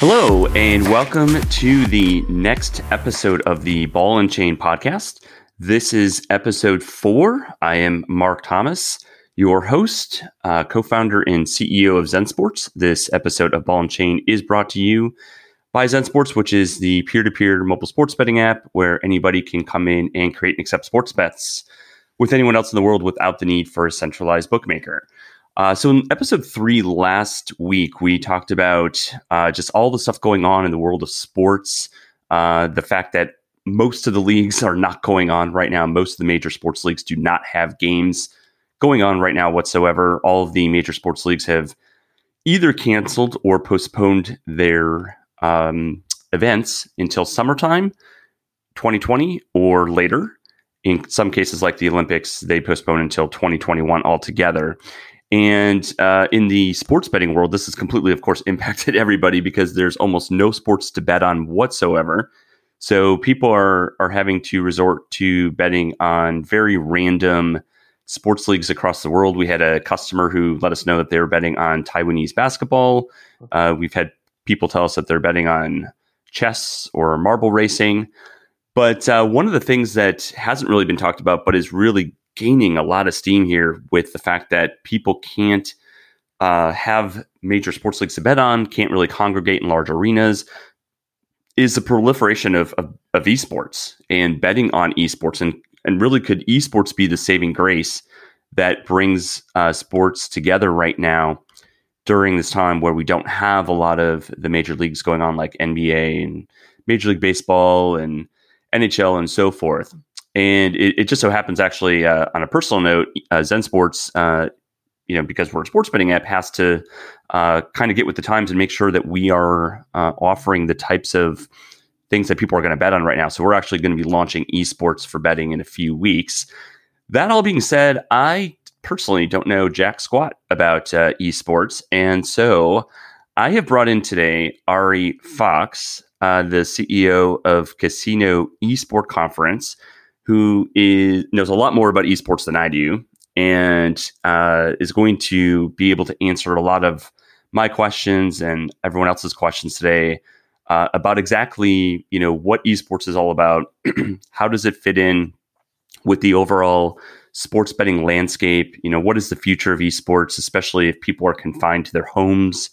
Hello, and welcome to the next episode of the Ball and Chain podcast. This is episode four. I am Mark Thomas, your host, uh, co founder, and CEO of Zen Sports. This episode of Ball and Chain is brought to you by Zen Sports, which is the peer to peer mobile sports betting app where anybody can come in and create and accept sports bets with anyone else in the world without the need for a centralized bookmaker. Uh, so, in episode three last week, we talked about uh, just all the stuff going on in the world of sports. Uh, the fact that most of the leagues are not going on right now. Most of the major sports leagues do not have games going on right now whatsoever. All of the major sports leagues have either canceled or postponed their um, events until summertime 2020 or later. In some cases, like the Olympics, they postpone until 2021 altogether. And uh, in the sports betting world, this has completely, of course, impacted everybody because there's almost no sports to bet on whatsoever. So people are are having to resort to betting on very random sports leagues across the world. We had a customer who let us know that they were betting on Taiwanese basketball. Uh, we've had people tell us that they're betting on chess or marble racing. But uh, one of the things that hasn't really been talked about, but is really gaining a lot of steam here with the fact that people can't uh, have major sports leagues to bet on, can't really congregate in large arenas, is the proliferation of, of, of esports and betting on esports. And, and really, could esports be the saving grace that brings uh, sports together right now during this time where we don't have a lot of the major leagues going on, like NBA and Major League Baseball and NHL and so forth? And it, it just so happens, actually, uh, on a personal note, uh, Zen Sports, uh, you know, because we're a sports betting app, has to uh, kind of get with the times and make sure that we are uh, offering the types of things that people are going to bet on right now. So we're actually going to be launching esports for betting in a few weeks. That all being said, I personally don't know jack squat about uh, esports, and so I have brought in today Ari Fox, uh, the CEO of Casino Esport Conference, who is knows a lot more about esports than I do, and uh, is going to be able to answer a lot of my questions and everyone else's questions today uh, about exactly you know what esports is all about, how does it fit in with the overall sports betting landscape. You know, what is the future of esports, especially if people are confined to their homes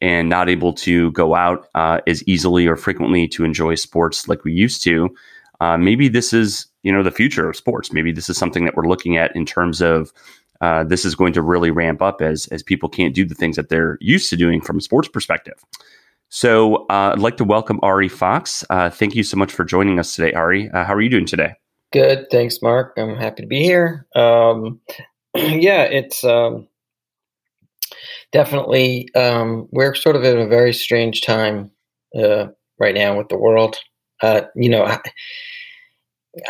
and not able to go out uh, as easily or frequently to enjoy sports like we used to. Uh, maybe this is you know the future of sports. Maybe this is something that we're looking at in terms of uh, this is going to really ramp up as as people can't do the things that they're used to doing from a sports perspective. So uh, I'd like to welcome Ari Fox. Uh, thank you so much for joining us today, Ari. Uh, how are you doing today? Good, thanks, Mark. I'm happy to be here. Um, yeah, it's um, definitely um, we're sort of in a very strange time uh, right now with the world. you know, I,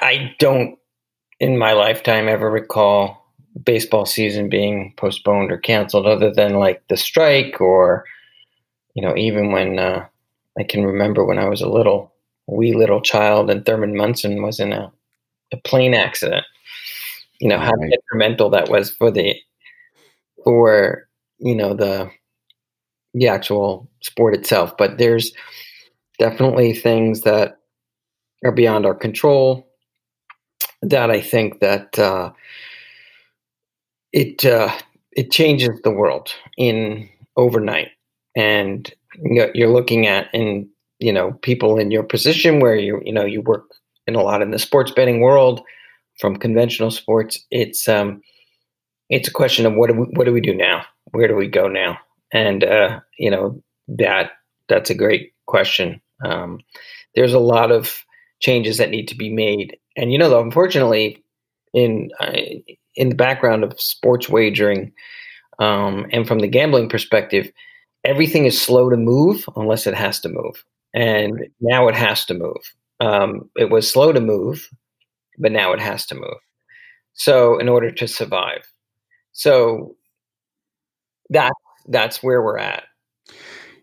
I don't in my lifetime ever recall baseball season being postponed or canceled other than like the strike or you know even when uh, i can remember when i was a little wee little child and thurman munson was in a, a plane accident. You know how detrimental that was for the for you know the the actual sport itself. But there's definitely things that are beyond our control that I think that uh, it uh, it changes the world in overnight, and you're looking at in you know people in your position where you you know you work in a lot in the sports betting world from conventional sports. It's um, it's a question of what do we what do we do now? Where do we go now? And uh, you know that that's a great question. Um, there's a lot of changes that need to be made and you know, though, unfortunately, in uh, in the background of sports wagering um, and from the gambling perspective, everything is slow to move unless it has to move, and now it has to move. Um, it was slow to move, but now it has to move. So, in order to survive, so that that's where we're at.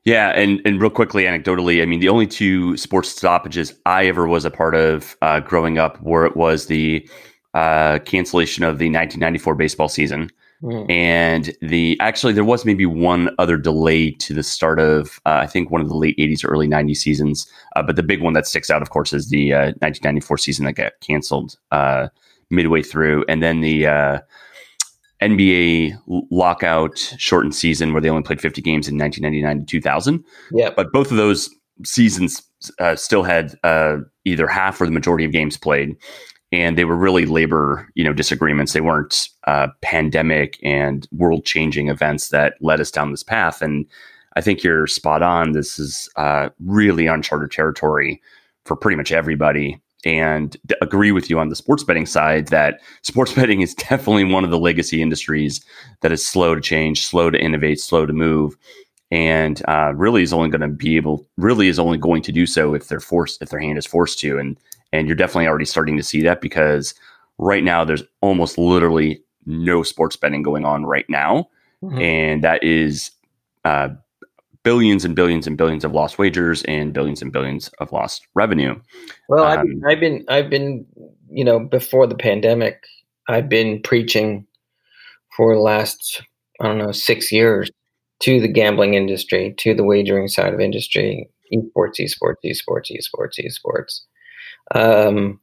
Yeah, and and real quickly, anecdotally, I mean, the only two sports stoppages I ever was a part of uh, growing up were it was the uh, cancellation of the 1994 baseball season, Mm. And the actually, there was maybe one other delay to the start of, uh, I think, one of the late 80s or early 90s seasons. Uh, but the big one that sticks out, of course, is the 1994 uh, season that got canceled uh, midway through. And then the uh, NBA lockout shortened season where they only played 50 games in 1999 to 2000. Yeah. But both of those seasons uh, still had either half or the majority of games played. And they were really labor you know disagreements. They weren't uh, pandemic and world changing events that led us down this path. And i think you're spot on. This is uh, really uncharted territory for pretty much everybody and agree with you on the sports betting side that sports betting is definitely one of the legacy industries that is slow to change slow to innovate slow to move and uh, really is only going to be able really is only going to do so if they're forced if their hand is forced to and and you're definitely already starting to see that because right now there's almost literally no sports betting going on right now. Mm-hmm. And that is uh, billions and billions and billions of lost wagers and billions and billions of lost revenue. Well, um, I've, been, I've been, I've been, you know, before the pandemic, I've been preaching for the last, I don't know, six years to the gambling industry, to the wagering side of industry, esports, esports, esports, esports, esports. Um,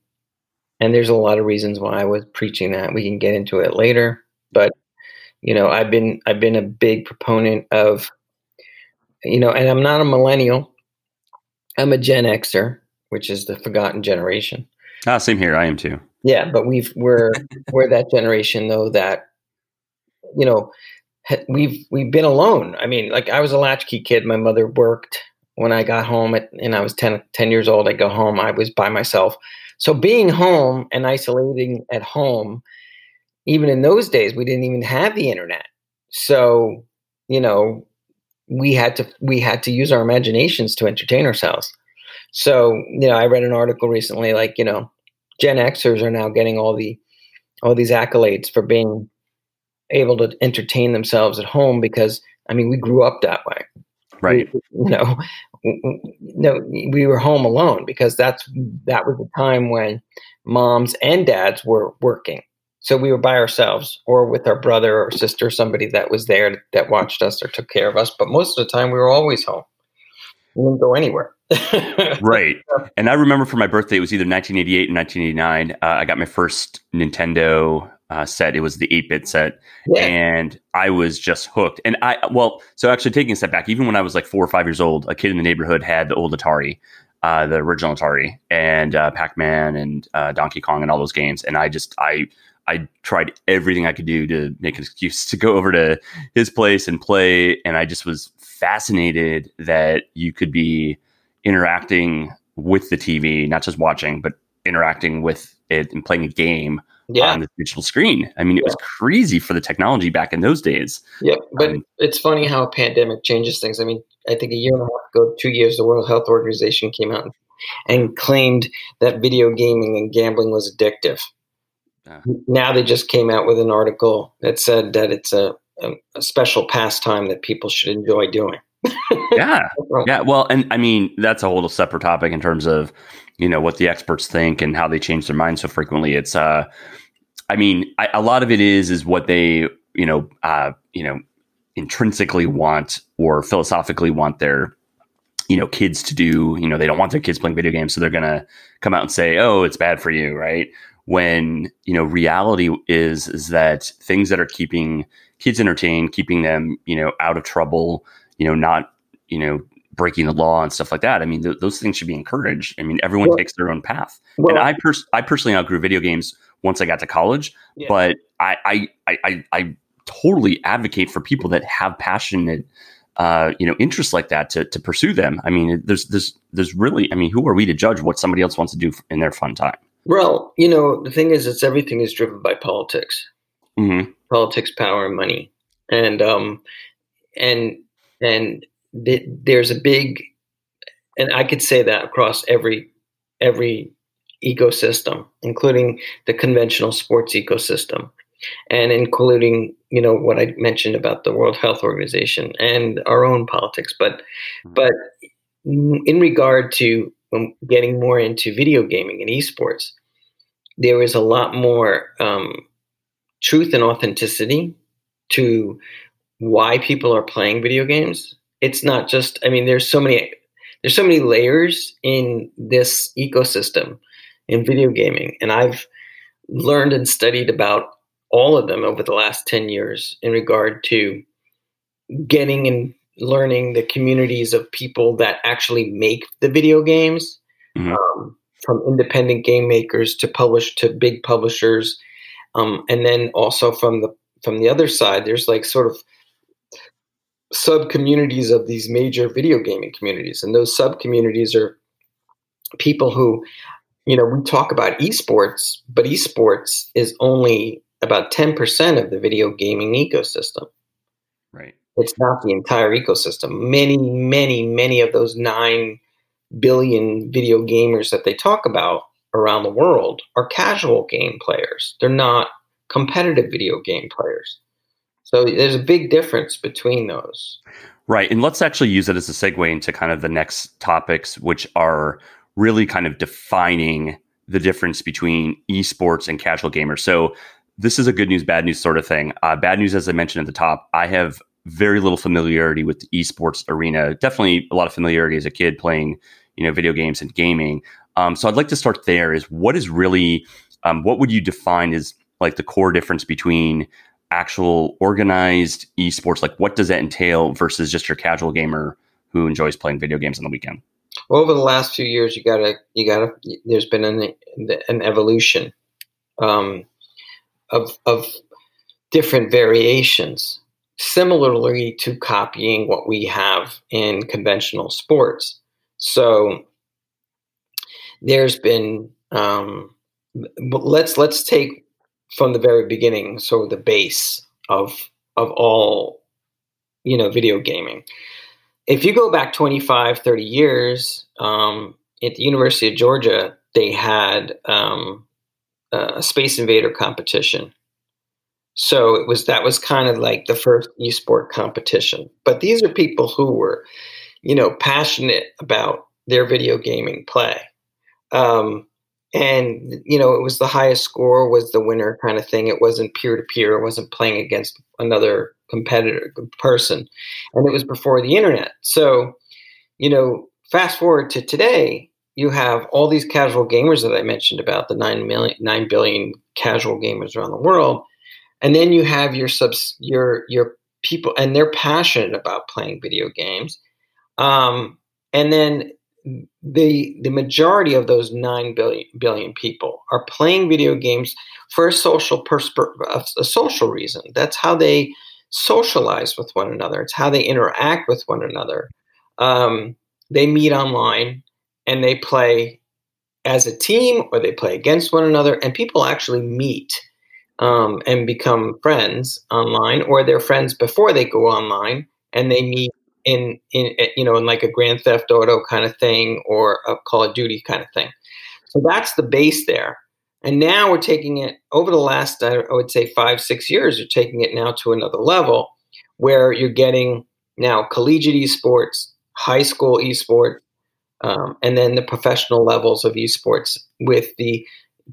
and there's a lot of reasons why I was preaching that. We can get into it later, but you know, I've been I've been a big proponent of, you know, and I'm not a millennial. I'm a Gen Xer, which is the forgotten generation. Ah, same here. I am too. Yeah, but we've we're we're that generation though that, you know, we've we've been alone. I mean, like I was a latchkey kid. My mother worked when I got home at, and I was 10, 10 years old, I go home, I was by myself. So being home and isolating at home, even in those days, we didn't even have the internet. So, you know, we had to we had to use our imaginations to entertain ourselves. So, you know, I read an article recently, like, you know, Gen Xers are now getting all the all these accolades for being able to entertain themselves at home because I mean we grew up that way. Right. We, you know, no, we were home alone because that's that was the time when moms and dads were working. So we were by ourselves or with our brother or sister, somebody that was there that watched us or took care of us. But most of the time, we were always home. We didn't go anywhere. right. And I remember for my birthday, it was either 1988 and 1989. Uh, I got my first Nintendo uh, set. It was the 8 bit set. Yeah. And I was just hooked. And I, well, so actually taking a step back, even when I was like four or five years old, a kid in the neighborhood had the old Atari, uh, the original Atari, and uh, Pac Man and uh, Donkey Kong and all those games. And I just, I, I tried everything I could do to make an excuse to go over to his place and play. And I just was fascinated that you could be interacting with the TV, not just watching, but interacting with it and playing a game yeah. on the digital screen. I mean, it yeah. was crazy for the technology back in those days. Yeah, but um, it's funny how a pandemic changes things. I mean, I think a year and a half ago, two years, the World Health Organization came out and claimed that video gaming and gambling was addictive. Uh, now they just came out with an article that said that it's a, a, a special pastime that people should enjoy doing. yeah, yeah. Well, and I mean that's a whole separate topic in terms of you know what the experts think and how they change their minds so frequently. It's uh, I mean, I, a lot of it is is what they you know uh, you know intrinsically want or philosophically want their you know kids to do. You know, they don't want their kids playing video games, so they're gonna come out and say, "Oh, it's bad for you," right? When you know reality is is that things that are keeping kids entertained, keeping them you know out of trouble, you know, not you know breaking the law and stuff like that. I mean, th- those things should be encouraged. I mean, everyone well, takes their own path. Well, and I, pers- I personally outgrew video games once I got to college, yeah. but I, I, I, I, totally advocate for people that have passionate, uh, you know, interests like that to, to pursue them. I mean, there's, there's, there's really, I mean, who are we to judge what somebody else wants to do in their fun time? Well, you know, the thing is, it's everything is driven by politics, mm-hmm. politics, power, and money, and um, and and there's a big, and I could say that across every every ecosystem, including the conventional sports ecosystem, and including you know what I mentioned about the World Health Organization and our own politics. But mm-hmm. but in regard to getting more into video gaming and esports, there is a lot more um, truth and authenticity to why people are playing video games. It's not just I mean there's so many there's so many layers in this ecosystem in video gaming and I've learned and studied about all of them over the last 10 years in regard to getting and learning the communities of people that actually make the video games mm-hmm. um, from independent game makers to publish to big publishers. Um, and then also from the from the other side there's like sort of sub communities of these major video gaming communities. And those sub communities are people who you know we talk about esports but esports is only about 10% of the video gaming ecosystem it's not the entire ecosystem. Many, many, many of those 9 billion video gamers that they talk about around the world are casual game players. They're not competitive video game players. So there's a big difference between those. Right. And let's actually use it as a segue into kind of the next topics, which are really kind of defining the difference between esports and casual gamers. So this is a good news, bad news sort of thing. Uh, bad news, as I mentioned at the top, I have very little familiarity with the esports arena. Definitely a lot of familiarity as a kid playing, you know, video games and gaming. Um, so I'd like to start there. Is what is really, um, what would you define as like the core difference between actual organized esports? Like, what does that entail versus just your casual gamer who enjoys playing video games on the weekend? Well, over the last few years, you gotta, you gotta. There's been an an evolution um, of of different variations similarly to copying what we have in conventional sports. So there's been um, let's let's take from the very beginning, so the base of of all you know video gaming. If you go back 25, 30 years, um, at the University of Georgia, they had um, a Space Invader competition so it was that was kind of like the first esport competition. But these are people who were, you know, passionate about their video gaming play. Um, and you know, it was the highest score was the winner kind of thing. It wasn't peer to peer. It wasn't playing against another competitor person, and it was before the internet. So, you know, fast forward to today, you have all these casual gamers that I mentioned about the nine million, nine billion casual gamers around the world and then you have your subs your your people and they're passionate about playing video games. Um, and then the the majority of those 9 billion billion people are playing video games for a social persper- a social reason. That's how they socialize with one another. It's how they interact with one another. Um, they meet online and they play as a team or they play against one another and people actually meet um, and become friends online, or they're friends before they go online and they meet in in eh, you know in like a Grand Theft Auto kind of thing or a Call of Duty kind of thing. So that's the base there. And now we're taking it over the last, I would say, five, six years, you're taking it now to another level where you're getting now collegiate esports, high school esports, um, and then the professional levels of esports with the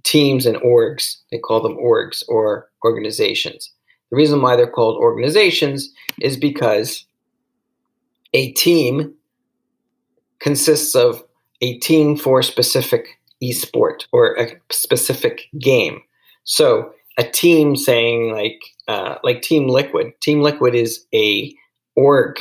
teams and orgs. They call them orgs or organizations. The reason why they're called organizations is because a team consists of a team for a specific esport or a specific game. So a team saying like uh, like Team Liquid. Team Liquid is a org,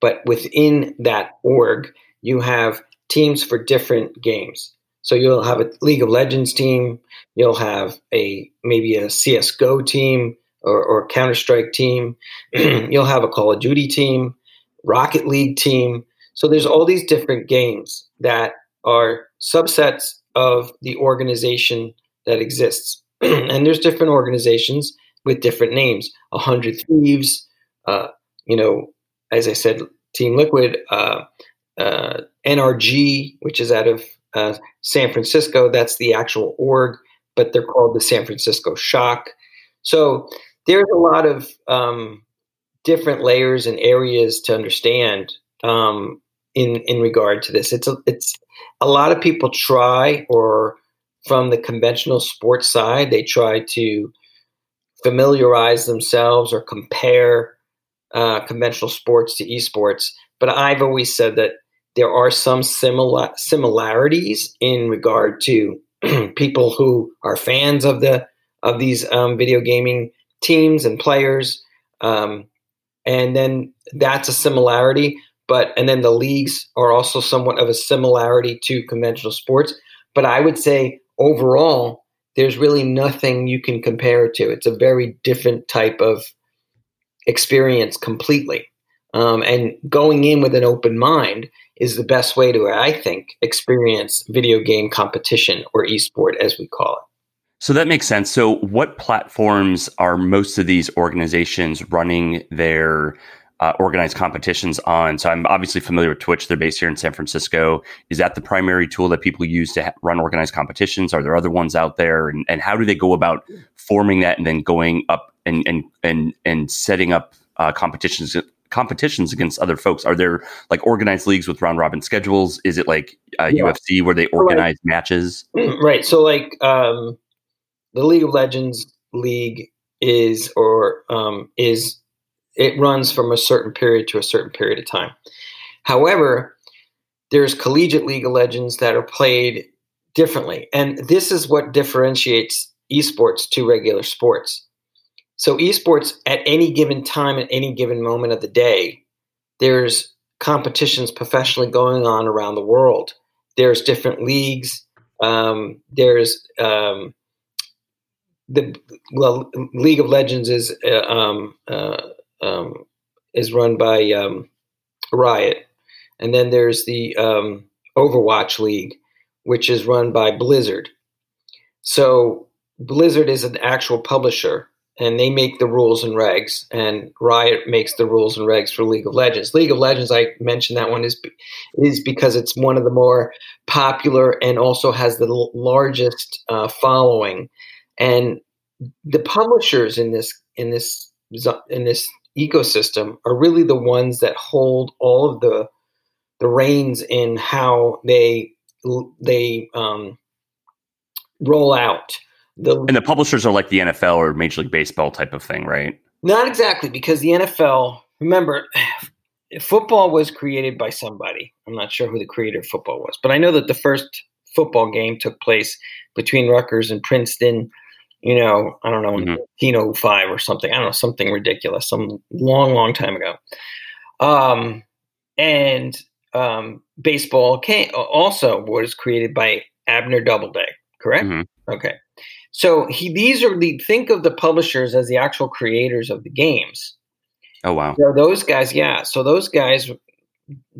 but within that org, you have teams for different games. So you'll have a League of Legends team, you'll have a maybe a CS:GO team or, or Counter Strike team, you'll have a Call of Duty team, Rocket League team. So there's all these different games that are subsets of the organization that exists, and there's different organizations with different names. A hundred thieves, uh, you know, as I said, Team Liquid, uh, uh, NRG, which is out of uh, San Francisco. That's the actual org, but they're called the San Francisco Shock. So there's a lot of um, different layers and areas to understand um, in in regard to this. It's a, it's a lot of people try, or from the conventional sports side, they try to familiarize themselves or compare uh, conventional sports to esports. But I've always said that there are some similar similarities in regard to people who are fans of the of these um, video gaming teams and players, um, and then that's a similarity. But and then the leagues are also somewhat of a similarity to conventional sports. But I would say overall, there's really nothing you can compare it to. It's a very different type of experience completely. Um, and going in with an open mind is the best way to, I think, experience video game competition or esport, as we call it. So that makes sense. So, what platforms are most of these organizations running their uh, organized competitions on? So, I'm obviously familiar with Twitch. They're based here in San Francisco. Is that the primary tool that people use to ha- run organized competitions? Are there other ones out there? And, and how do they go about forming that and then going up and and and and setting up uh, competitions competitions against other folks? Are there like organized leagues with round robin schedules? Is it like uh, yeah. UFC where they organize right. matches? Right. So like um, the League of Legends league is or um, is it runs from a certain period to a certain period of time. However, there's collegiate League of Legends that are played differently, and this is what differentiates esports to regular sports. So esports at any given time, at any given moment of the day, there's competitions professionally going on around the world. There's different leagues. Um, there's um, the well, League of Legends is uh, um, uh, um, is run by um, Riot, and then there's the um, Overwatch League, which is run by Blizzard. So Blizzard is an actual publisher and they make the rules and regs, and Riot makes the rules and regs for League of Legends. League of Legends, I mentioned that one is is because it's one of the more popular and also has the largest uh, following, and the publishers in this in this in this ecosystem are really the ones that hold all of the the reins in how they they um, roll out the, and the publishers are like the NFL or Major League Baseball type of thing, right? Not exactly, because the NFL, remember, football was created by somebody. I'm not sure who the creator of football was, but I know that the first football game took place between Rutgers and Princeton, you know, I don't know, mm-hmm. 1905 or something. I don't know, something ridiculous, some long, long time ago. Um, and um, baseball came, also was created by Abner Doubleday, correct? Mm-hmm. Okay. So he these are the think of the publishers as the actual creators of the games. Oh wow. So those guys, yeah. So those guys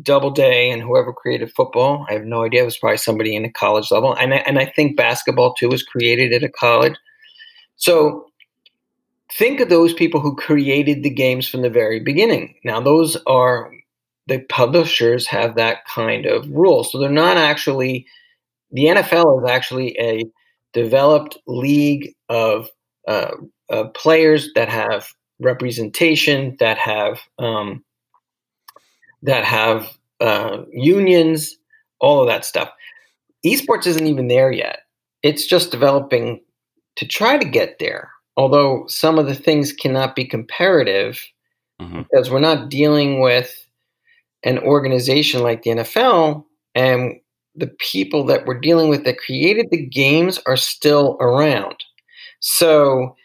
Doubleday and whoever created football, I have no idea. It was probably somebody in a college level. And I, and I think basketball too was created at a college. So think of those people who created the games from the very beginning. Now those are the publishers have that kind of rule. So they're not actually the NFL is actually a developed league of uh, uh, players that have representation, that have um, that have uh, unions, all of that stuff. Esports isn't even there yet. It's just developing to try to get there. Although some of the things cannot be comparative mm-hmm. because we're not dealing with an organization like the NFL and the people that we're dealing with that created the games are still around. So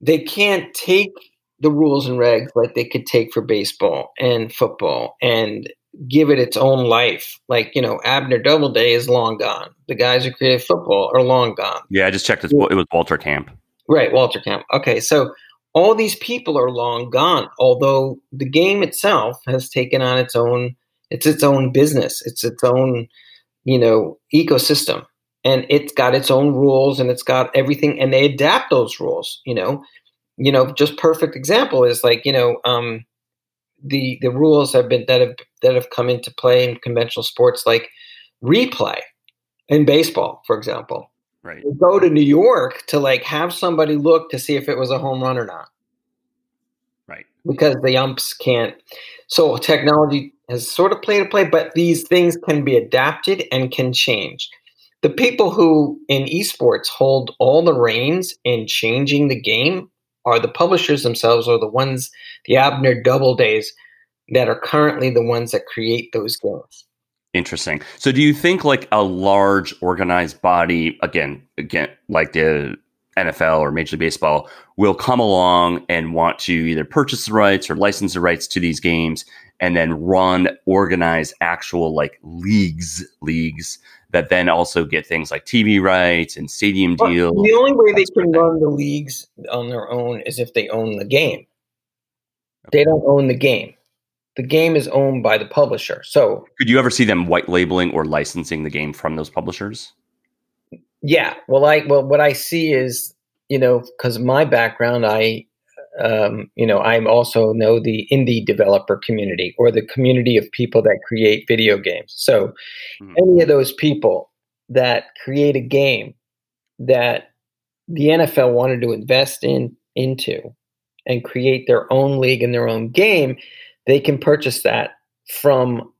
they can't take the rules and regs like they could take for baseball and football and give it its own life. Like, you know, Abner Doubleday is long gone. The guys who created football are long gone. Yeah, I just checked. this. It was Walter Camp. Right, Walter Camp. Okay, so all these people are long gone, although the game itself has taken on its own, it's its own business. It's its own you know ecosystem. And it's got its own rules and it's got everything and they adapt those rules you know. You know just perfect example is like you know um the the rules have been that have that have come into play in conventional sports like replay in baseball for example. Right. You go to new york to like have somebody look to see if it was a home run or not. Right. Because the umps can't. So technology has sort of played a play, but these things can be adapted and can change. The people who in esports hold all the reins in changing the game are the publishers themselves or the ones, the Abner Doubledays, that are currently the ones that create those games. Interesting. So, do you think like a large organized body, again, again, like the NFL or Major League Baseball, will come along and want to either purchase the rights or license the rights to these games, and then run, organize actual like leagues, leagues that then also get things like TV rights and stadium well, deals. The only way they can run the leagues on their own is if they own the game. They don't own the game. The game is owned by the publisher. So, could you ever see them white labeling or licensing the game from those publishers? Yeah. Well, I well what I see is you know because my background, I um, you know I'm also know the indie developer community or the community of people that create video games. So, mm-hmm. any of those people that create a game that the NFL wanted to invest in into and create their own league and their own game, they can purchase that from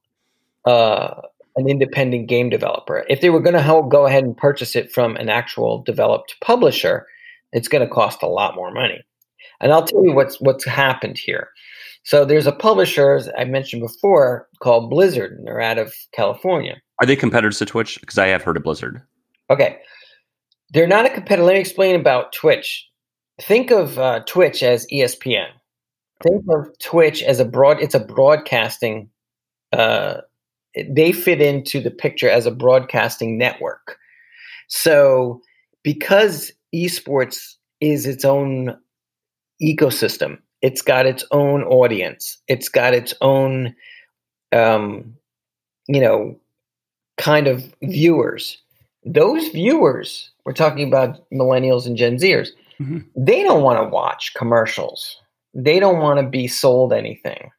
uh, an independent game developer. If they were going to go ahead and purchase it from an actual developed publisher, it's going to cost a lot more money. And I'll tell you what's what's happened here. So there's a publisher, as I mentioned before, called Blizzard, and they're out of California. Are they competitors to Twitch? Because I have heard of Blizzard. Okay, they're not a competitor. Let me explain about Twitch. Think of uh, Twitch as ESPN. Think of Twitch as a broad. It's a broadcasting uh, they fit into the picture as a broadcasting network. So, because esports is its own ecosystem, it's got its own audience, it's got its own, um, you know, kind of viewers. Those viewers, we're talking about millennials and Gen Zers, mm-hmm. they don't want to watch commercials. They don't want to be sold anything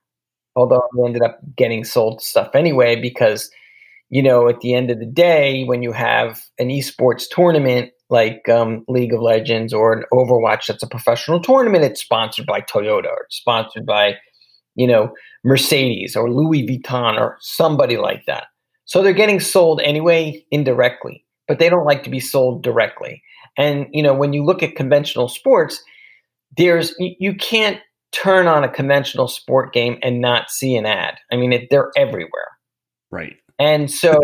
although we ended up getting sold stuff anyway because you know at the end of the day when you have an esports tournament like um, league of legends or an overwatch that's a professional tournament it's sponsored by toyota or it's sponsored by you know mercedes or louis vuitton or somebody like that. So they're getting sold anyway indirectly but they don't like to be sold directly. And you know when you look at conventional sports there's you, you can't turn on a conventional sport game and not see an ad. I mean, it, they're everywhere. Right. And so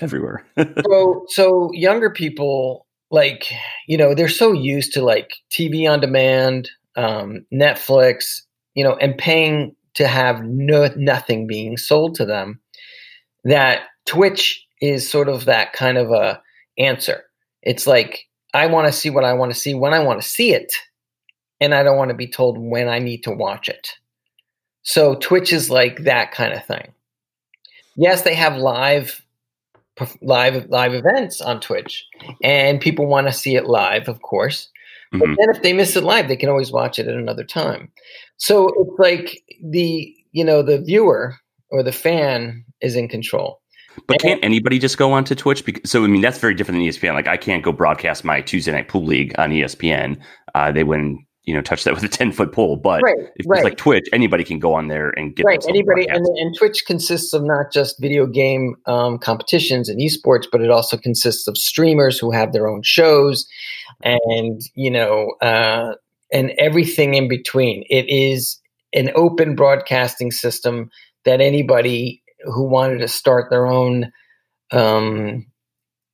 everywhere. so so younger people like, you know, they're so used to like TV on demand, um, Netflix, you know, and paying to have no, nothing being sold to them that Twitch is sort of that kind of a answer. It's like I want to see what I want to see when I want to see it and I don't want to be told when I need to watch it. So Twitch is like that kind of thing. Yes, they have live live live events on Twitch and people want to see it live, of course. Mm-hmm. But then if they miss it live, they can always watch it at another time. So it's like the you know the viewer or the fan is in control. But can't anybody just go onto Twitch? Because, so I mean, that's very different than ESPN. Like I can't go broadcast my Tuesday night pool league on ESPN. Uh, they wouldn't you know touch that with a 10 foot pole but right, if right. it's like twitch anybody can go on there and get right anybody and, and, twitch consists of not just video game um, competitions and esports but it also consists of streamers who have their own shows and you know uh, and everything in between it is an open broadcasting system that anybody who wanted to start their own um,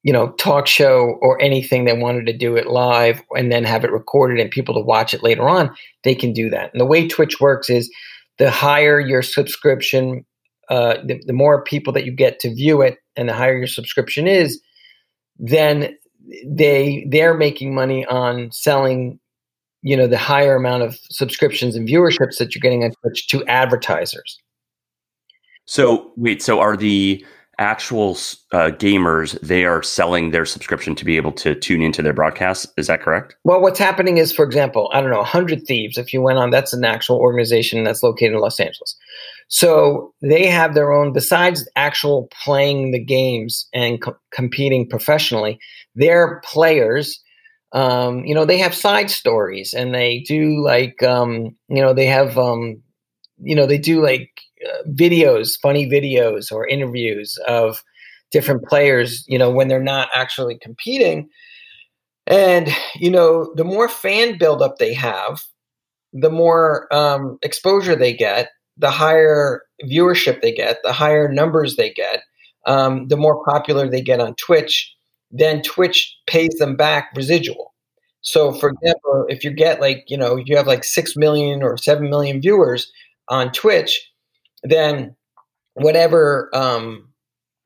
you know, talk show or anything they wanted to do it live and then have it recorded and people to watch it later on, they can do that. And the way Twitch works is the higher your subscription, uh, the, the more people that you get to view it and the higher your subscription is, then they they're making money on selling you know the higher amount of subscriptions and viewerships that you're getting on Twitch to advertisers. So wait, so are the actual uh, gamers they are selling their subscription to be able to tune into their broadcasts. Is that correct? Well what's happening is for example i don't know 100 thieves if you went on that's an actual organization that's located in los angeles. So they have their own besides actual playing the games and co- competing professionally they're players um, you know they have side stories and they do like um, you know they have um, you know they do like videos, funny videos or interviews of different players, you know, when they're not actually competing. And, you know, the more fan buildup they have, the more um, exposure they get, the higher viewership they get, the higher numbers they get, um, the more popular they get on Twitch. Then Twitch pays them back residual. So, for example, if you get like you know you have like six million or seven million viewers on Twitch, then whatever um,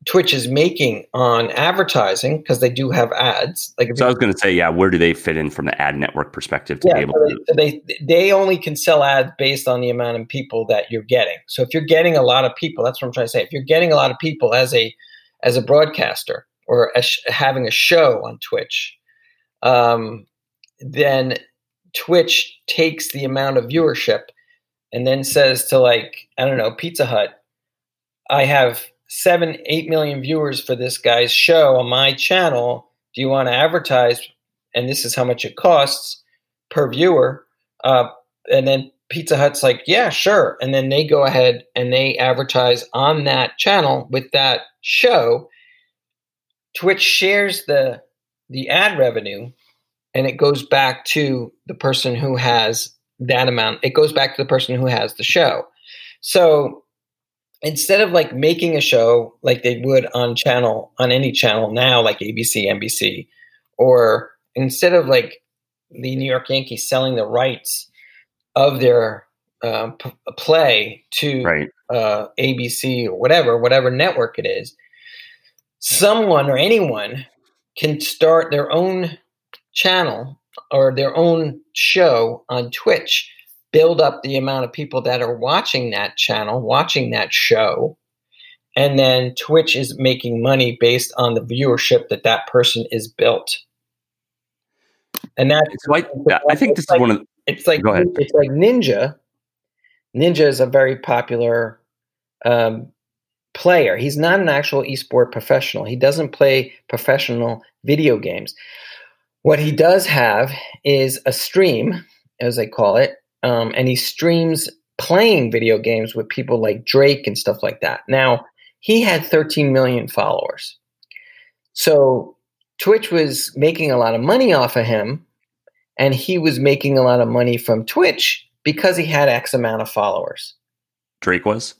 Twitch is making on advertising because they do have ads. Like, so I was going to say, yeah, where do they fit in from the ad network perspective to yeah, be able so to? They, they they only can sell ads based on the amount of people that you're getting. So if you're getting a lot of people, that's what I'm trying to say. If you're getting a lot of people as a as a broadcaster or a sh- having a show on Twitch, um, then Twitch takes the amount of viewership and then says to like I don't know Pizza Hut, I have seven, eight million viewers for this guy's show on my channel. Do you want to advertise? And this is how much it costs per viewer. Uh, and then Pizza Hut's like, yeah, sure. And then they go ahead and they advertise on that channel with that show. Twitch shares the the ad revenue and it goes back to the person who has that amount. It goes back to the person who has the show. So instead of like making a show like they would on channel on any channel now like abc nbc or instead of like the new york yankees selling the rights of their uh, p- play to right. uh, abc or whatever whatever network it is someone or anyone can start their own channel or their own show on twitch build up the amount of people that are watching that channel, watching that show. And then Twitch is making money based on the viewership that that person is built. And that it's like, I think this like, is one of the, it's like it's like Ninja. Ninja is a very popular um, player. He's not an actual esport professional. He doesn't play professional video games. What he does have is a stream, as they call it, um, and he streams playing video games with people like Drake and stuff like that. Now, he had 13 million followers. So Twitch was making a lot of money off of him, and he was making a lot of money from Twitch because he had X amount of followers. Drake was?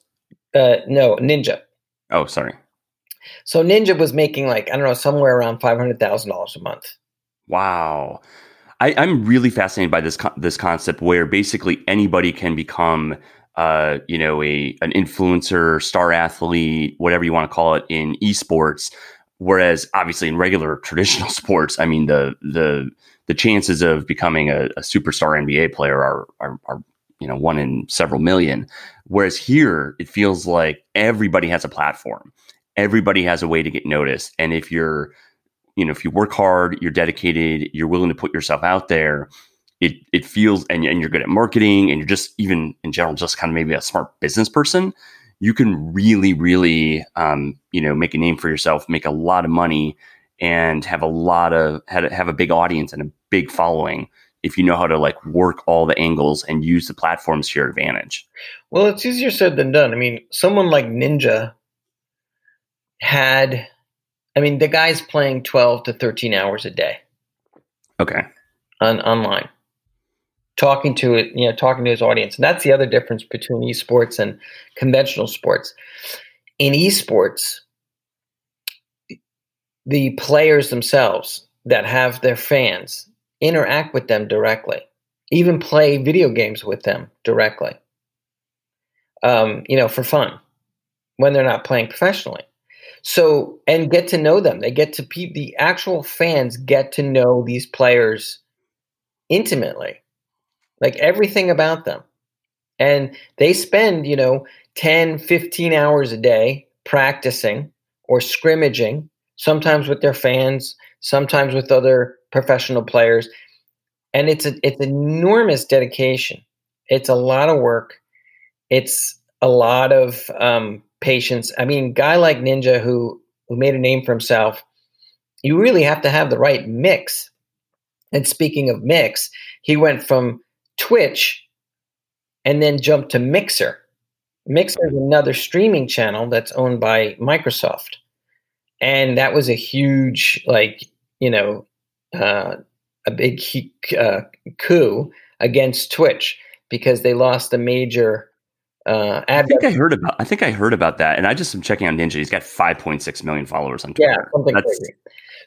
Uh, no, Ninja. Oh, sorry. So Ninja was making like, I don't know, somewhere around $500,000 a month. Wow. I, am really fascinated by this this concept where basically anybody can become, uh, you know, a an influencer, star athlete, whatever you want to call it in esports. Whereas obviously in regular traditional sports, I mean the the the chances of becoming a, a superstar NBA player are, are are you know one in several million. Whereas here, it feels like everybody has a platform, everybody has a way to get noticed, and if you're you know, if you work hard, you're dedicated, you're willing to put yourself out there, it it feels and, and you're good at marketing and you're just even in general just kind of maybe a smart business person, you can really, really um, you know, make a name for yourself, make a lot of money and have a lot of have, have a big audience and a big following if you know how to like work all the angles and use the platforms to your advantage. Well, it's easier said than done. I mean, someone like Ninja had I mean, the guy's playing 12 to 13 hours a day. Okay. On online. Talking to it, you know, talking to his audience. And that's the other difference between esports and conventional sports. In esports, the players themselves that have their fans interact with them directly, even play video games with them directly. Um, you know, for fun when they're not playing professionally. So and get to know them. They get to pe- the actual fans get to know these players intimately, like everything about them. And they spend, you know, 10, 15 hours a day practicing or scrimmaging, sometimes with their fans, sometimes with other professional players. And it's a, it's enormous dedication. It's a lot of work. It's a lot of um, patience. I mean, guy like Ninja who who made a name for himself, you really have to have the right mix. And speaking of mix, he went from Twitch and then jumped to Mixer. Mixer is another streaming channel that's owned by Microsoft. And that was a huge, like, you know, uh, a big uh, coup against Twitch. because they lost a major uh, I think I heard about. I think I heard about that, and I just am checking on Ninja. He's got 5.6 million followers on Twitter. Yeah, something that's, crazy.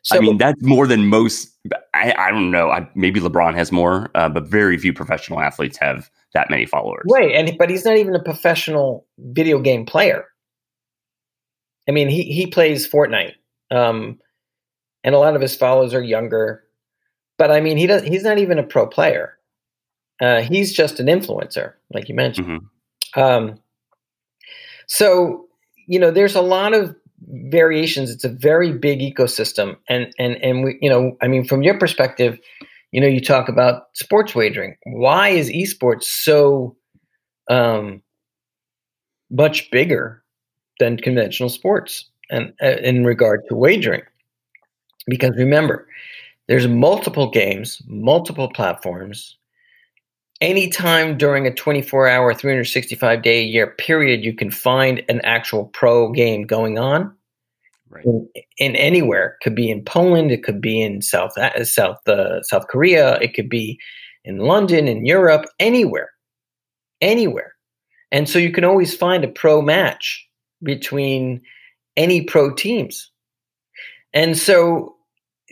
So, I mean, that's more than most. I, I don't know. I, maybe LeBron has more, uh, but very few professional athletes have that many followers. right, and but he's not even a professional video game player. I mean, he he plays Fortnite, um, and a lot of his followers are younger. But I mean, he does. He's not even a pro player. Uh, he's just an influencer, like you mentioned. Mhm. Um, so you know, there's a lot of variations. It's a very big ecosystem, and and and we, you know, I mean, from your perspective, you know, you talk about sports wagering. Why is esports so um, much bigger than conventional sports, and uh, in regard to wagering? Because remember, there's multiple games, multiple platforms anytime during a 24 hour 365 day a year period you can find an actual pro game going on. Right. in, in anywhere. Could be in poland it could be in south uh, south uh, south korea it could be in london in europe anywhere. Anywhere. And so you can always find a pro match between any pro teams. And so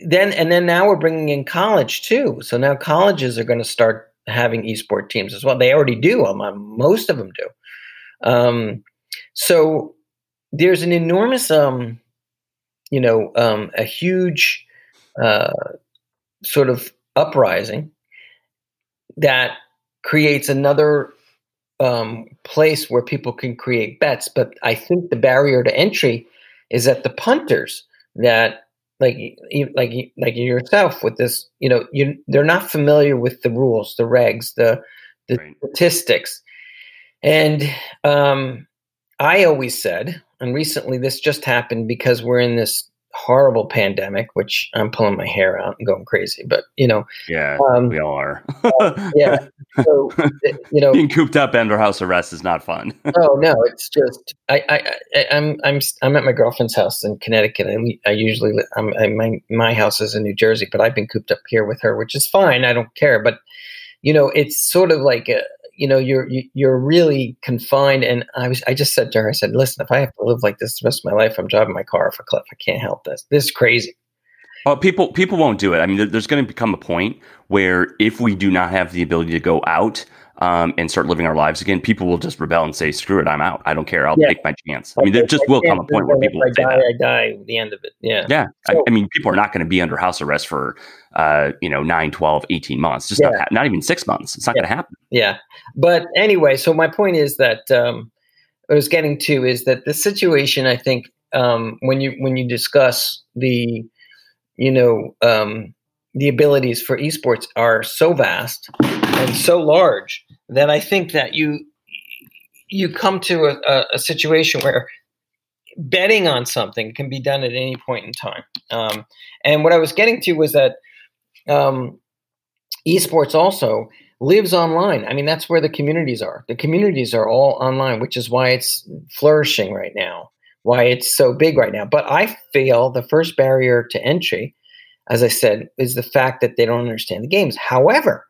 then and then now we're bringing in college too. So now colleges are going to start having esport teams as well. They already do um, um, most of them do. Um, so there's an enormous um, you know um, a huge uh, sort of uprising that creates another um, place where people can create bets. But i think the barrier to entry is that the punters that like like like yourself with this you know you they're not familiar with the rules the regs the the Right. statistics and um i always said and recently this just happened because we're in this horrible pandemic which i'm pulling my hair out and going crazy but you know Yeah, um we all are. yeah so you know Being cooped up under house arrest is not fun. Oh no, it's just I, I, I I'm I'm I'm at my girlfriend's house in Connecticut. I, I usually I'm, I, my my house is in New Jersey, but I've been cooped up here with her, which is fine. I don't care, but you know, it's sort of like a, you know you're you, you're really confined. And I was I just said to her, I said, listen, if I have to live like this the rest of my life, I'm driving my car off a cliff. I can't help this. This is crazy. Oh, people people won't do it. I mean, there, there's going to become a point where if we do not have the ability to go out um, and start living our lives again, people will just rebel and say, "Screw it, I'm out. I don't care. I'll Yeah. take my chance." I mean, there just will come a point where people will if say I die. I die. The end of it. Yeah. Yeah, I, So- I mean, people are not going to be under house arrest for uh, you know 9, 12, 18 months. Just not Yeah. ha- not even six months. It's not Yeah. going to happen. Yeah. But anyway, so my point is that um, what I was getting to is that the situation, I think, um, when you when you discuss the, you know, um, the abilities for esports are so vast and so large that I think that you you come to a, a, situation where betting on something can be done at any point in time. Um, and what I was getting to was that um, esports also lives online. I mean, that's where the communities are. The communities are all online, which is why it's flourishing right now, why it's so big right now. But I feel the first barrier to entry, as I said, is the fact that they don't understand the games. However,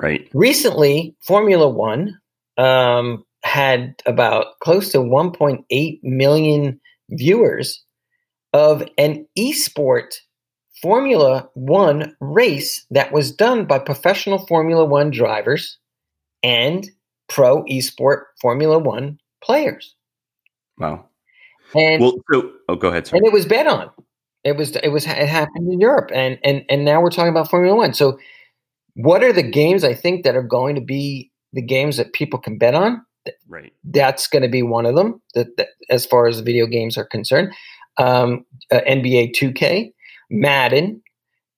Right. recently, Formula One um, had about close to 1.8 million viewers of an esport Formula One race that was done by professional Formula One drivers and pro esport Formula One players. Wow. And Well, so oh, go ahead. Sorry. and it was bet on. It was it was it happened in Europe, and and and now we're talking about Formula One. So, what are the games I think that are going to be the games that people can bet on? Right. That's going to be one of them. That, that as far as video games are concerned, um, uh, NBA Two K, Madden,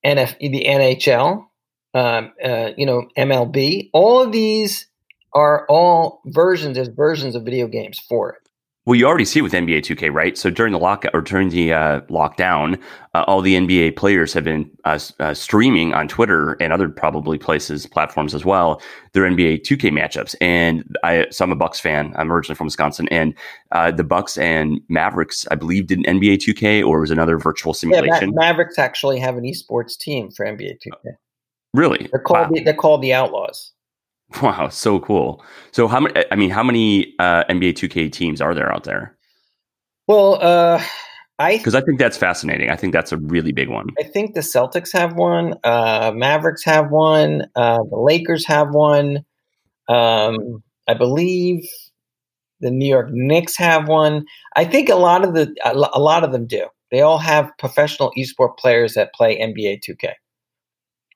NF, the NHL, um, uh, you know MLB. All of these are all versions as versions of video games for it. Well, you already see it with NBA 2K, right? So during the lock or during the uh, lockdown, uh, all the NBA players have been uh, uh, streaming on Twitter and other probably places, platforms as well, their NBA 2K matchups. And I, so I'm a Bucks fan. I'm originally from Wisconsin, and uh, the Bucks and Mavericks, I believe, did an NBA 2K or it was another virtual Yeah, Ma- simulation. Mavericks actually have an esports team for NBA 2K. really? They're called Wow. the, they're called the Outlaws. Wow, so cool. So how many? I mean, how many uh, NBA 2K teams are there out there? Well, uh, I because I think that's fascinating. I think that's a really big one. I think the Celtics have one. Uh, Mavericks have one. Uh, the Lakers have one. Um, I believe the New York Knicks have one. I think a lot of the a lot of them do. They all have professional esports players that play NBA 2K.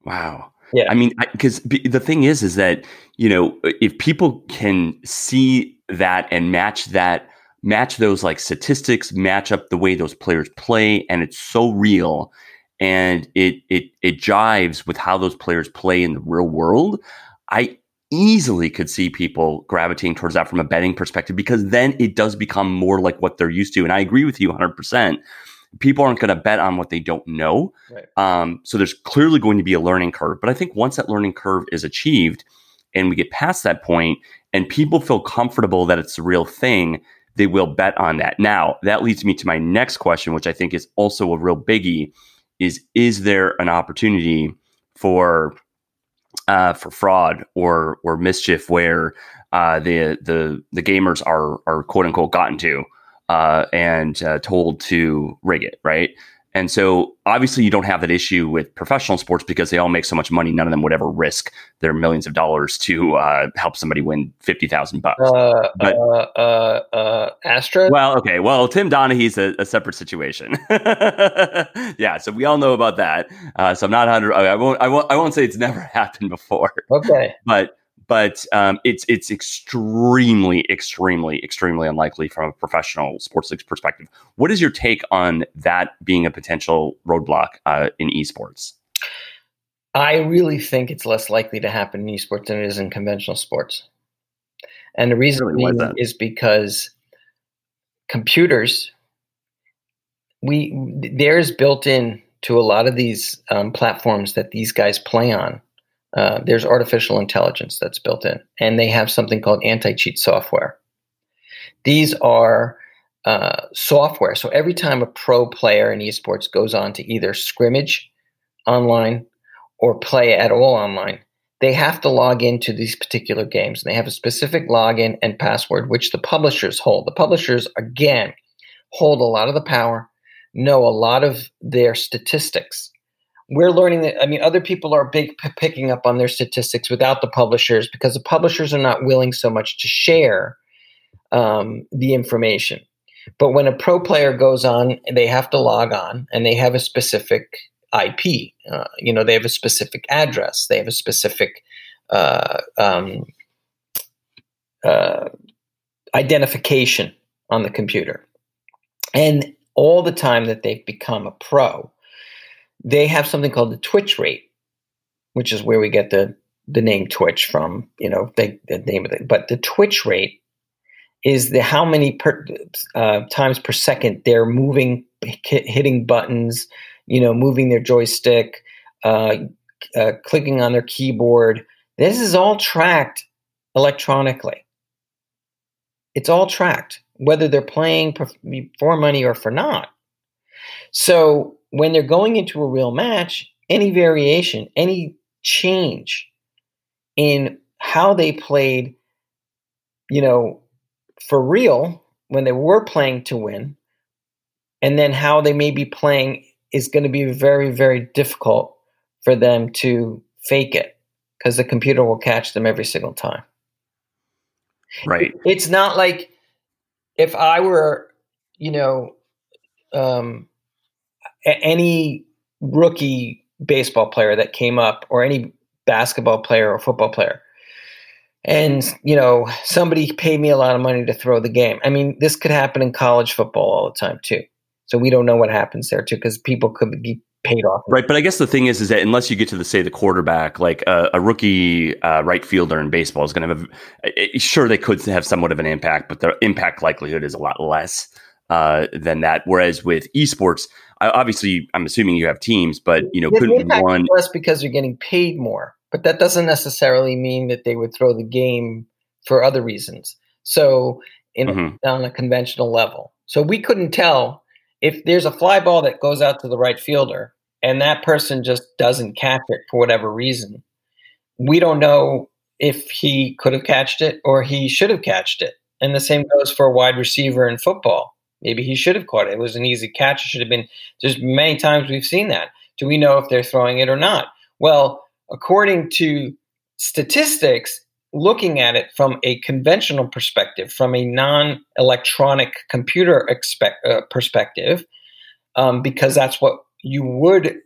Wow. Yeah. I mean, because the thing is, is that you know, if people can see that and match that match those like statistics, match up the way those players play, and it's so real and it it it jives with how those players play in the real world. I easily could see people gravitating towards that from a betting perspective because then it does become more like what they're used to. And I agree with you 100%. People aren't going to bet on what they don't know. Right. Um, so there's clearly going to be a learning curve. But I think once that learning curve is achieved and we get past that point and people feel comfortable that it's the real thing, they will bet on that. Now, that leads me to my next question, which I think is also a real biggie is is there an opportunity for uh, for fraud or or mischief where uh, the the the gamers are are quote unquote gotten to uh, and uh, told to rig it, right? And so obviously you don't have that issue with professional sports because they all make so much money. None of them would ever risk their millions of dollars to uh, help somebody win fifty thousand bucks. Uh, but, uh, uh, uh, Astra. Well, okay. Well, Tim Donaghy's a, a separate situation. yeah, so we all know about that. Uh, so I'm not hundred. I won't. I won't. I won't say it's never happened before. Okay. But but um, it's it's extremely, extremely, extremely unlikely from a professional sports league perspective. What is your take on that being a potential roadblock uh, in esports? I really think it's less likely to happen in esports than it is in conventional sports, and the reason really, is because computers we there's built in to a lot of these um, platforms that these guys play on uh, there's artificial intelligence that's built in, and they have something called anti cheat software. These are uh, software. So every time a pro player in esports goes on to either scrimmage online or play at all online, they have to log into these particular games. And they have a specific login and password, which the publishers hold. The publishers, again, hold a lot of the power, know a lot of their statistics we're learning that i mean other people are big p- picking up on their statistics without the publishers because the publishers are not willing so much to share um, the information. But when a pro player goes on they have to log on and they have a specific ip uh, you know they have a specific address they have a specific uh, um, uh, identification on the computer. And all the time that they've become a pro they have something called the Twitch rate, which is where we get the the name Twitch from. You know, they, the name of it. But the Twitch rate is the how many per, uh, times per second they're moving, hitting buttons, you know, moving their joystick, uh, uh, clicking on their keyboard. This is all tracked electronically. It's all tracked, whether they're playing for money or for not. So when they're going into a real match, any variation, any change in how they played, you know, for real when they were playing to win, and then how they may be playing is going to be very, very difficult for them to fake it because the computer will catch them every single time. Right. It's not like if I were, you know, um, any rookie baseball player that came up or any basketball player or football player. And you know somebody paid me a lot of money to throw the game. I mean this could happen in college football all the time too. So we don't know what happens there too because people could be paid off. Right but i guess the thing is is that unless you get to the say the quarterback like uh, a rookie uh, right fielder in baseball is going to have a, sure they could have somewhat of an impact but the impact likelihood is a lot less uh, than that. Whereas with esports obviously, I'm assuming you have teams, but you know, couldn't be one less because you're getting paid more. But that doesn't necessarily mean that they would throw the game for other reasons. So, in mm-hmm. on a conventional level, so we couldn't tell if there's a fly ball that goes out to the right fielder and that person just doesn't catch it for whatever reason. We don't know if he could have catched it or he should have catched it. And the same goes for a wide receiver in football. Maybe he should have caught it. It was an easy catch. It should have been. There's many times we've seen that. Do we know if they're throwing it or not? Well, according to statistics, looking at it from a conventional perspective, from a non electronic computer expect, uh, perspective, um, because that's what you would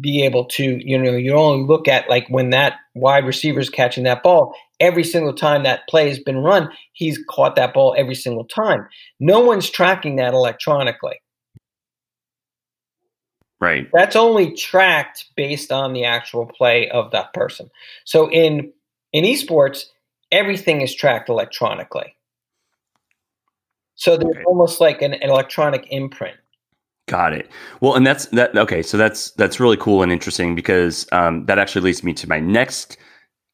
be able to, you know, you only look at like when that wide receiver is catching that ball, every single time that play has been run, he's caught that ball every single time. No one's tracking that electronically. Right. That's only tracked based on the actual play of that person. So in in esports, everything is tracked electronically. So there's okay. almost like an, an electronic imprint. Got it. Well, and that's that. Okay, so that's that's really cool and interesting because um, that actually leads me to my next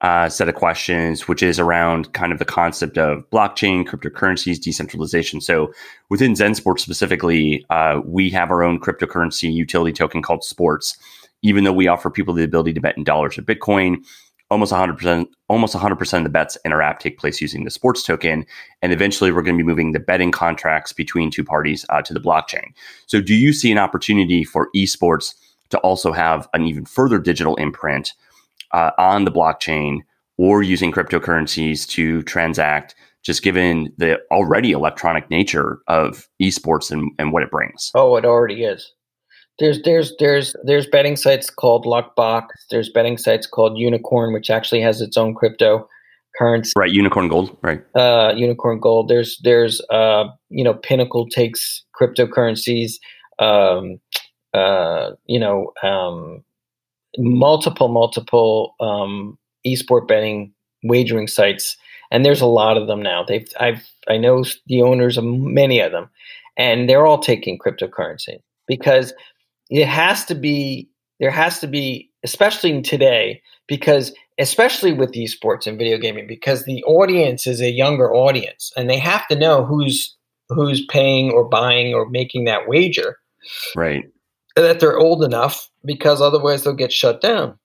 uh, set of questions, which is around kind of the concept of blockchain, cryptocurrencies, decentralization. So within Zen Sports specifically, uh, we have our own cryptocurrency utility token called Sports. Even though we offer people the ability to bet in dollars or Bitcoin, almost 100% almost 100% of the bets in our app take place using the sports token and eventually we're going to be moving the betting contracts between two parties uh, to the blockchain so do you see an opportunity for esports to also have an even further digital imprint uh, on the blockchain or using cryptocurrencies to transact, just given the already electronic nature of esports and, and what it brings. Oh, it already is. There's there's there's there's betting sites called Luckbox. There's betting sites called Unikrn, which actually has its own crypto currency. Right, Unikrn Gold. Right. Uh, Unikrn Gold. There's there's uh, you know Pinnacle takes cryptocurrencies. Um, uh, you know um, multiple, multiple um, esport betting wagering sites, and there's a lot of them now. They've I've I know the owners of many of them, and they're all taking cryptocurrency because it has to be there has to be especially today because especially with esports and video gaming because the audience is a younger audience and they have to know who's who's paying or buying or making that wager right that they're old enough because otherwise they'll get shut down.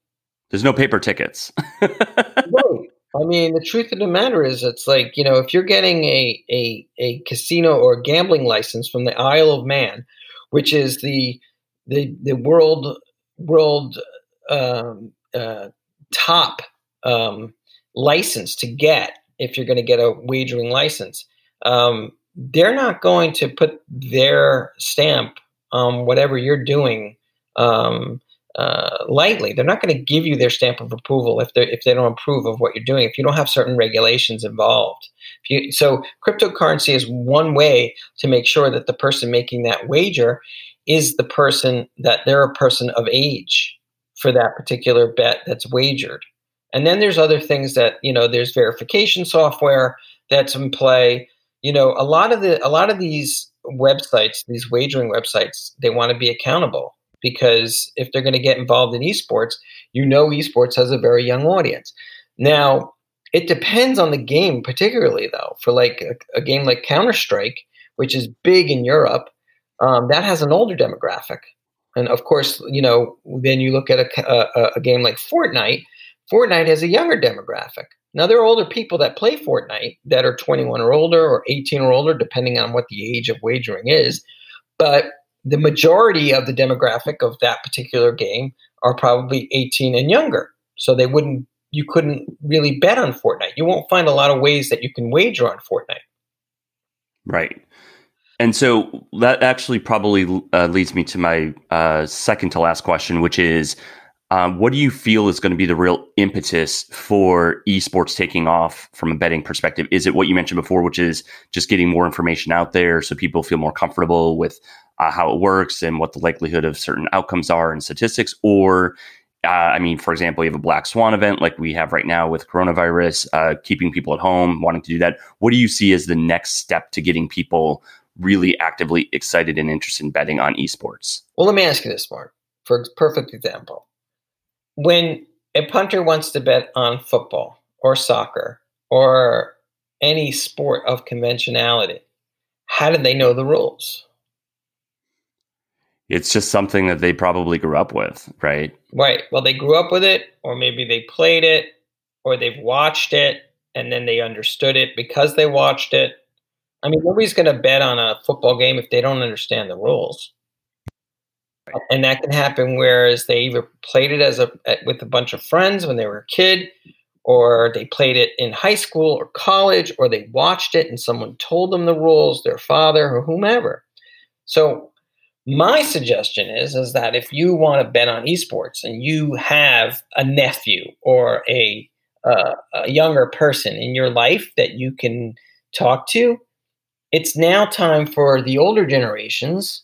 There's no paper tickets. right. I mean, the truth of the matter is, it's like you know, if you're getting a a a casino or gambling license from the Isle of Man, which is the the the world world um, uh, top um, license to get if you're going to get a wagering license, um, they're not going to put their stamp um, whatever you're doing um, uh, lightly. They're not going to give you their stamp of approval if they if they don't approve of what you're doing. If you don't have certain regulations involved. You, so cryptocurrency is one way to make sure that the person making that wager is the person that they're a person of age for that particular bet that's wagered. And then there's other things that you know. There's verification software that's in play. You know, a lot of the a lot of these websites, these wagering websites, they want to be accountable because if they're going to get involved in esports, you know esports has a very young audience. Now, it depends on the game, particularly though. For like a, a game like Counter Strike, which is big in Europe, um, that has an older demographic. And of course, you know, then you look at a, a, a game like Fortnite. Fortnite has a younger demographic. Now, there are older people that play Fortnite that are 21 or older or 18 or older, depending on what the age of wagering is. But the majority of the demographic of that particular game are probably 18 and younger. So they wouldn't, you couldn't really bet on Fortnite. You won't find a lot of ways that you can wager on Fortnite. Right. And so that actually probably uh, leads me to my uh, second to last question, which is um, what do you feel is going to be the real impetus for esports taking off from a betting perspective? Is it what you mentioned before, which is just getting more information out there so people feel more comfortable with uh, how it works and what the likelihood of certain outcomes are and statistics? Or, uh, I mean, for example, you have a black swan event like we have right now with coronavirus, uh, keeping people at home, wanting to do that. What do you see as the next step to getting people really actively excited and interested in betting on esports? Well, let me ask you this, Mark, for a perfect example when a punter wants to bet on football or soccer or any sport of conventionality, how do they know the rules? It's just something that they probably grew up with, right? Right. Well, they grew up with it, or maybe they played it, or they've watched it and then they understood it because they watched it. I mean, nobody's going to bet on a football game if they don't understand the rules. And that can happen whereas they either played it as a with a bunch of friends when they were a kid, or they played it in high school or college, or they watched it and someone told them the rules, their father or whomever. So my suggestion is is that if you want to bet on esports and you have a nephew or a, uh, a younger person in your life that you can talk to, it's now time for the older generations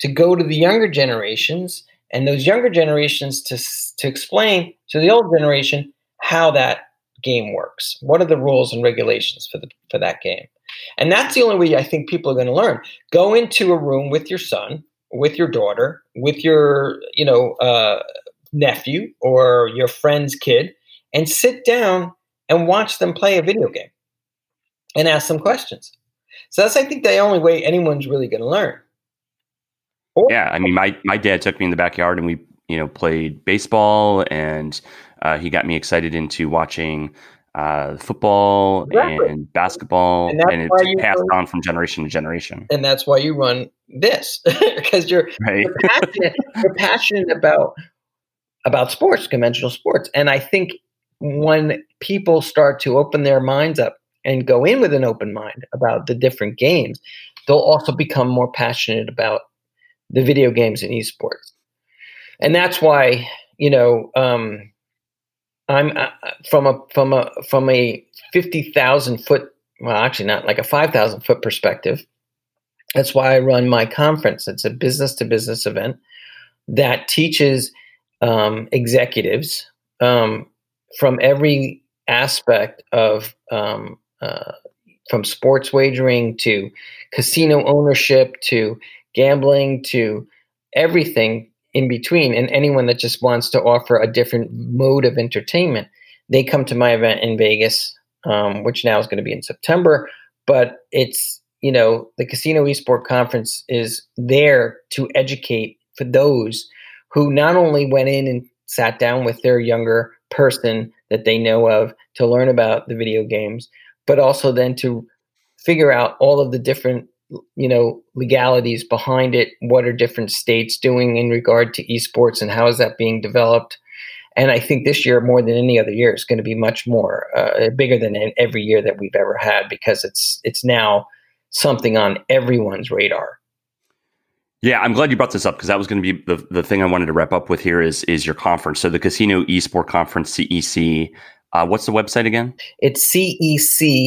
to go to the younger generations and those younger generations to to explain to the old generation how that game works. What are the rules and regulations for the for that game? And that's the only way I think people are going to learn. Go into a room with your son, with your daughter, with your you know uh, nephew or your friend's kid, and sit down and watch them play a video game and ask them questions. So that's I think the only way anyone's really going to learn. Yeah, I mean, my my dad took me in the backyard and we you know played baseball and uh, he got me excited into watching uh, football exactly. and basketball, and, and it's passed run, on from generation to generation. And that's why you run this because you're, right. you're, passionate, you're passionate about about sports, conventional sports, and I think when people start to open their minds up and go in with an open mind about the different games, they'll also become more passionate about the video games and esports. And that's why, you know, um, I'm uh, from a from a from a fifty thousand foot, well, actually not like a five thousand foot perspective. That's why I run my conference. It's a business to business event that teaches um, executives um, from every aspect of um, uh, from sports wagering to casino ownership to gambling to everything in between and anyone that just wants to offer a different mode of entertainment. They come to my event in vegas um, which now is going to be in september but it's you know the casino esport conference is there to educate for those who not only went in and sat down with their younger person that they know of to learn about the video games but also then to figure out all of the different you know legalities behind it what are different states doing in regard to esports and how is that being developed and i think this year more than any other year is going to be much more uh, bigger than every year that we've ever had because it's it's now something on everyone's radar yeah, I'm glad you brought this up because that was going to be the, the thing I wanted to wrap up with here is is your conference. So the Casino Esport Conference, CEC. Uh, what's the website again? It's ceconf.com.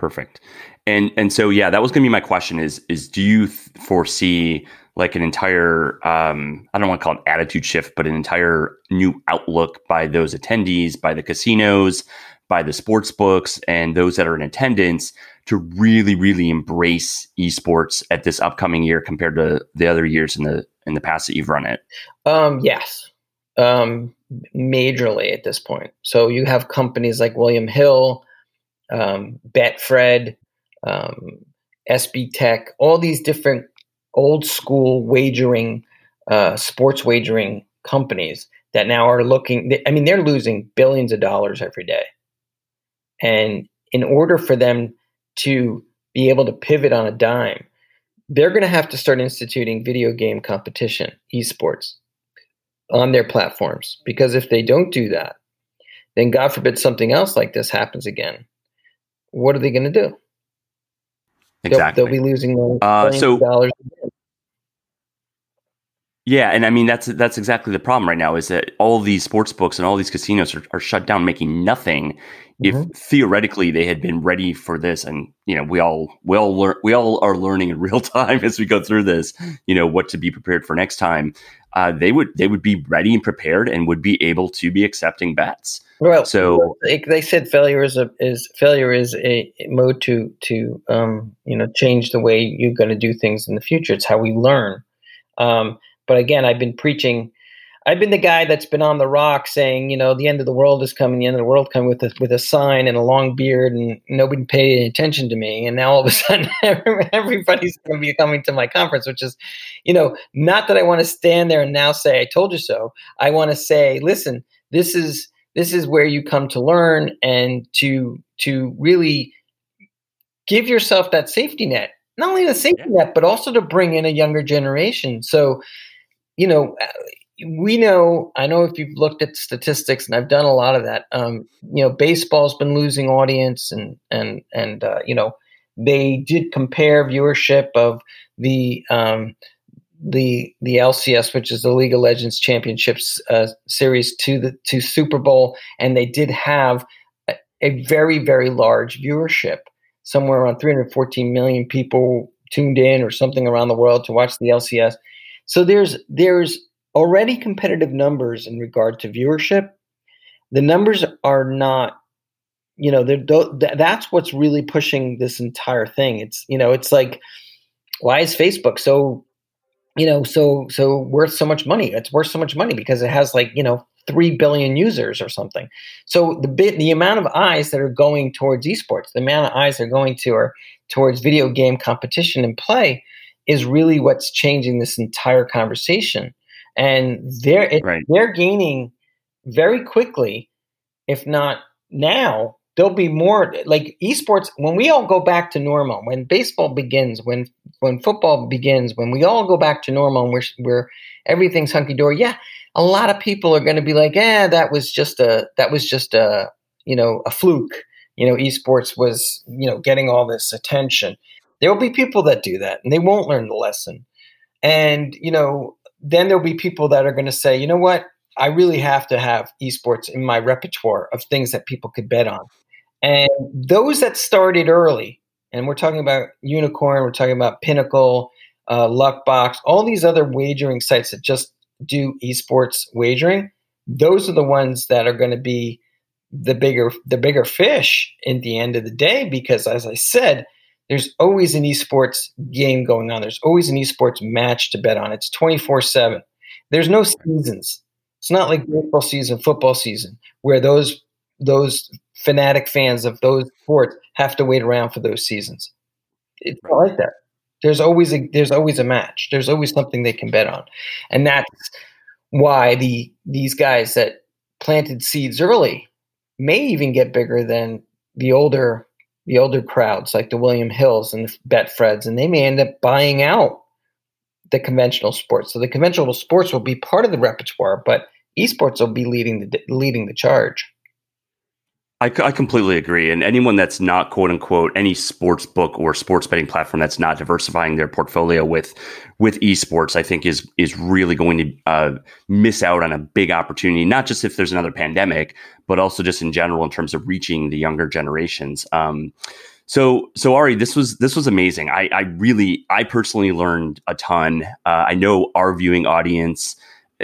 Perfect. And and so yeah, that was going to be my question is is do you th- foresee like an entire um, I don't want to call it attitude shift, but an entire new outlook by those attendees, by the casinos, by the sports books, and those that are in attendance to really, really embrace esports at this upcoming year compared to the other years in the in the past that you've run it? Um, yes, um, majorly at this point. So you have companies like William Hill, um, Betfred, um, SBTech, all these different old school wagering, uh, sports wagering companies that now are looking. I mean, they're losing billions of dollars every day. And in order for them to be able to pivot on a dime, they're going to have to start instituting video game competition, esports, on their platforms. Because if they don't do that, then God forbid something else like this happens again what are they going to do? Exactly. They'll, they'll be losing uh, so, dollars. Yeah, and I mean that's that's exactly the problem right now is that all these sports books and all these casinos are, are shut down, making nothing. If mm-hmm. theoretically they had been ready for this, and you know we all we all learn we all are learning in real time as we go through this, you know what to be prepared for next time. Uh, they would they would be ready and prepared and would be able to be accepting bets. Well, so they said failure is a is failure is a mode to to um, you know change the way you're going to do things in the future. It's how we learn. Um, but again, I've been preaching. I've been the guy that's been on the rock saying, you know, the end of the world is coming, the end of the world coming with a, with a sign and a long beard, and nobody paid any attention to me. And now all of a sudden, everybody's going to be coming to my conference, which is, you know, not that I want to stand there and now say, I told you so. I want to say, listen, this is this is where you come to learn and to to really give yourself that safety net. Not only the safety net but also to bring in a younger generation. So you know we know i know if you've looked at statistics and i've done a lot of that um, you know baseball's been losing audience and and and uh, you know they did compare viewership of the um, the the LCS, which is the League of Legends Championships uh, series, to the to Super Bowl, and they did have a, a, very very large viewership, somewhere around 314 million people tuned in or something around the world to watch the LCS. So there's there's already competitive numbers in regard to viewership. The numbers are not, you know, that's what's really pushing this entire thing. It's you know, it's like why is Facebook so you know, so so worth so much money. It's worth so much money because it has like you know three billion users or something. So the bit the amount of eyes that are going towards esports, the amount of eyes that are going to or towards video game competition and play, is really what's changing this entire conversation. And they're it, right. they're gaining very quickly, if not now, there'll be more like esports when we all go back to normal when baseball begins when when football begins when we all go back to normal and we're, we're everything's hunky-dory yeah a lot of people are going to be like yeah that was just a that was just a you know a fluke. You know esports was you know getting all this attention. There will be people that do that and they won't learn the lesson. And you know then there'll be people that are going to say you know what? I really have to have esports in my repertoire of things that people could bet on. And those that started early, and we're talking about Unikrn, we're talking about Pinnacle, uh, Luckbox, all these other wagering sites that just do esports wagering. Those are the ones that are going to be the bigger the bigger fish in the end of the day because, as I said, there's always an esports game going on. There's always an esports match to bet on. It's 24 seven. There's no seasons. It's not like baseball season, football season, where those those fanatic fans of those sports have to wait around for those seasons. It's not like that. There's always a there's always a match. There's always something they can bet on, and that's why the these guys that planted seeds early may even get bigger than the older the older crowds like the William Hills and the Betfreds, and they may end up buying out the conventional sports. So the conventional sports will be part of the repertoire, but esports will be leading the leading the charge. I, I completely agree. And anyone that's not quote unquote any sports book or sports betting platform that's not diversifying their portfolio with with esports, I think is is really going to uh, miss out on a big opportunity. Not just if there's another pandemic, but also just in general in terms of reaching the younger generations. Um, so, so Ari, this was this was amazing. I, I really, I personally learned a ton. Uh, I know our viewing audience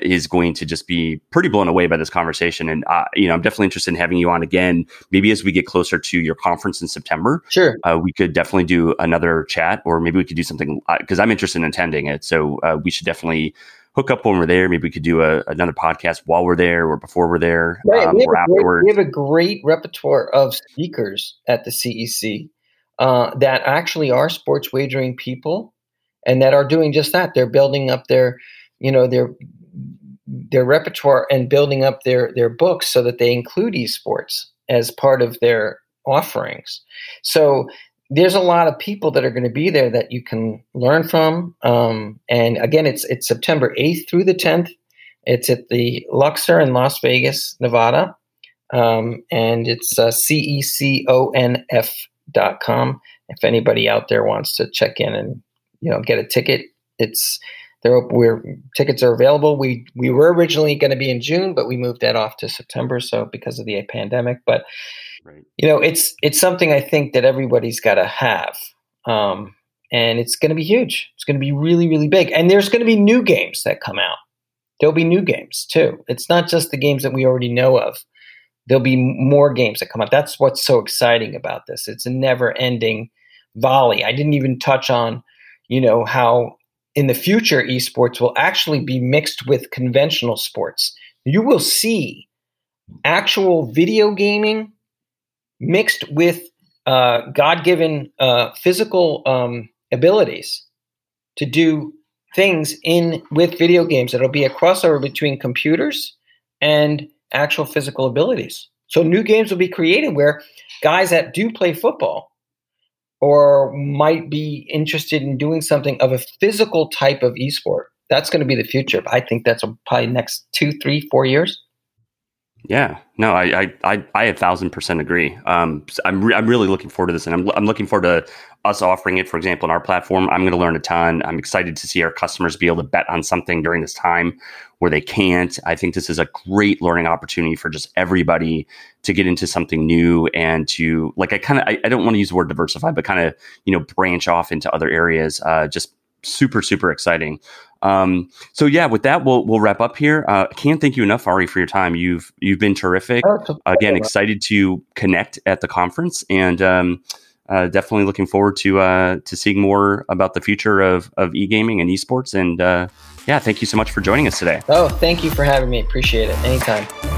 is going to just be pretty blown away by this conversation. And uh, you know, I'm definitely interested in having you on again. Maybe as we get closer to your conference in September, sure, uh, we could definitely do another chat, or maybe we could do something because uh, I'm interested in attending it. So uh, we should definitely hook up when we're there. Maybe we could do a, another podcast while we're there or before we're there right. um, we or afterwards. Great, we have a great repertoire of speakers at the CEC uh, that actually are sports wagering people and that are doing just that. They're building up their you know their their repertoire and building up their their books so that they include esports as part of their offerings. So there's a lot of people that are going to be there that you can learn from. Um, and again, it's it's September 8th through the 10th. It's at the Luxor in Las Vegas, Nevada. Um, and it's uh, ceconf.com. If anybody out there wants to check in and you know get a ticket, it's we're tickets are available. We we were originally going to be in June, but we moved that off to September. So because of the pandemic, but right. you know, it's it's something I think that everybody's got to have, um, and it's going to be huge. It's going to be really really big, and there's going to be new games that come out. There'll be new games too. It's not just the games that we already know of. There'll be more games that come out. That's what's so exciting about this. It's a never ending volley. I didn't even touch on, you know, how in the future, esports will actually be mixed with conventional sports. You will see actual video gaming mixed with uh, God given uh, physical um, abilities to do things in with video games. It'll be a crossover between computers and actual physical abilities. So new games will be created where guys that do play football or might be interested in doing something of a physical type of esport. That's going to be the future. I think that's probably next two, three, four years. Yeah, no, I I I, a thousand percent agree. Um, I'm re- I'm really looking forward to this, and I'm I'm looking forward to us offering it. For example, in our platform, I'm going to learn a ton. I'm excited to see our customers be able to bet on something during this time where they can't. I think this is a great learning opportunity for just everybody to get into something new and to like. I kind of I, I, don't want to use the word diversify, but kind of you know branch off into other areas. Uh, just super super exciting. Um, so yeah, with that, we'll we'll wrap up here. Uh, can't thank you enough, Ari, for your time. You've you've been terrific. Oh, Again, excited to connect at the conference, and um, uh, definitely looking forward to uh, to seeing more about the future of of e gaming and esports. And uh, yeah, thank you so much for joining us today. Oh, thank you for having me. Appreciate it. Anytime.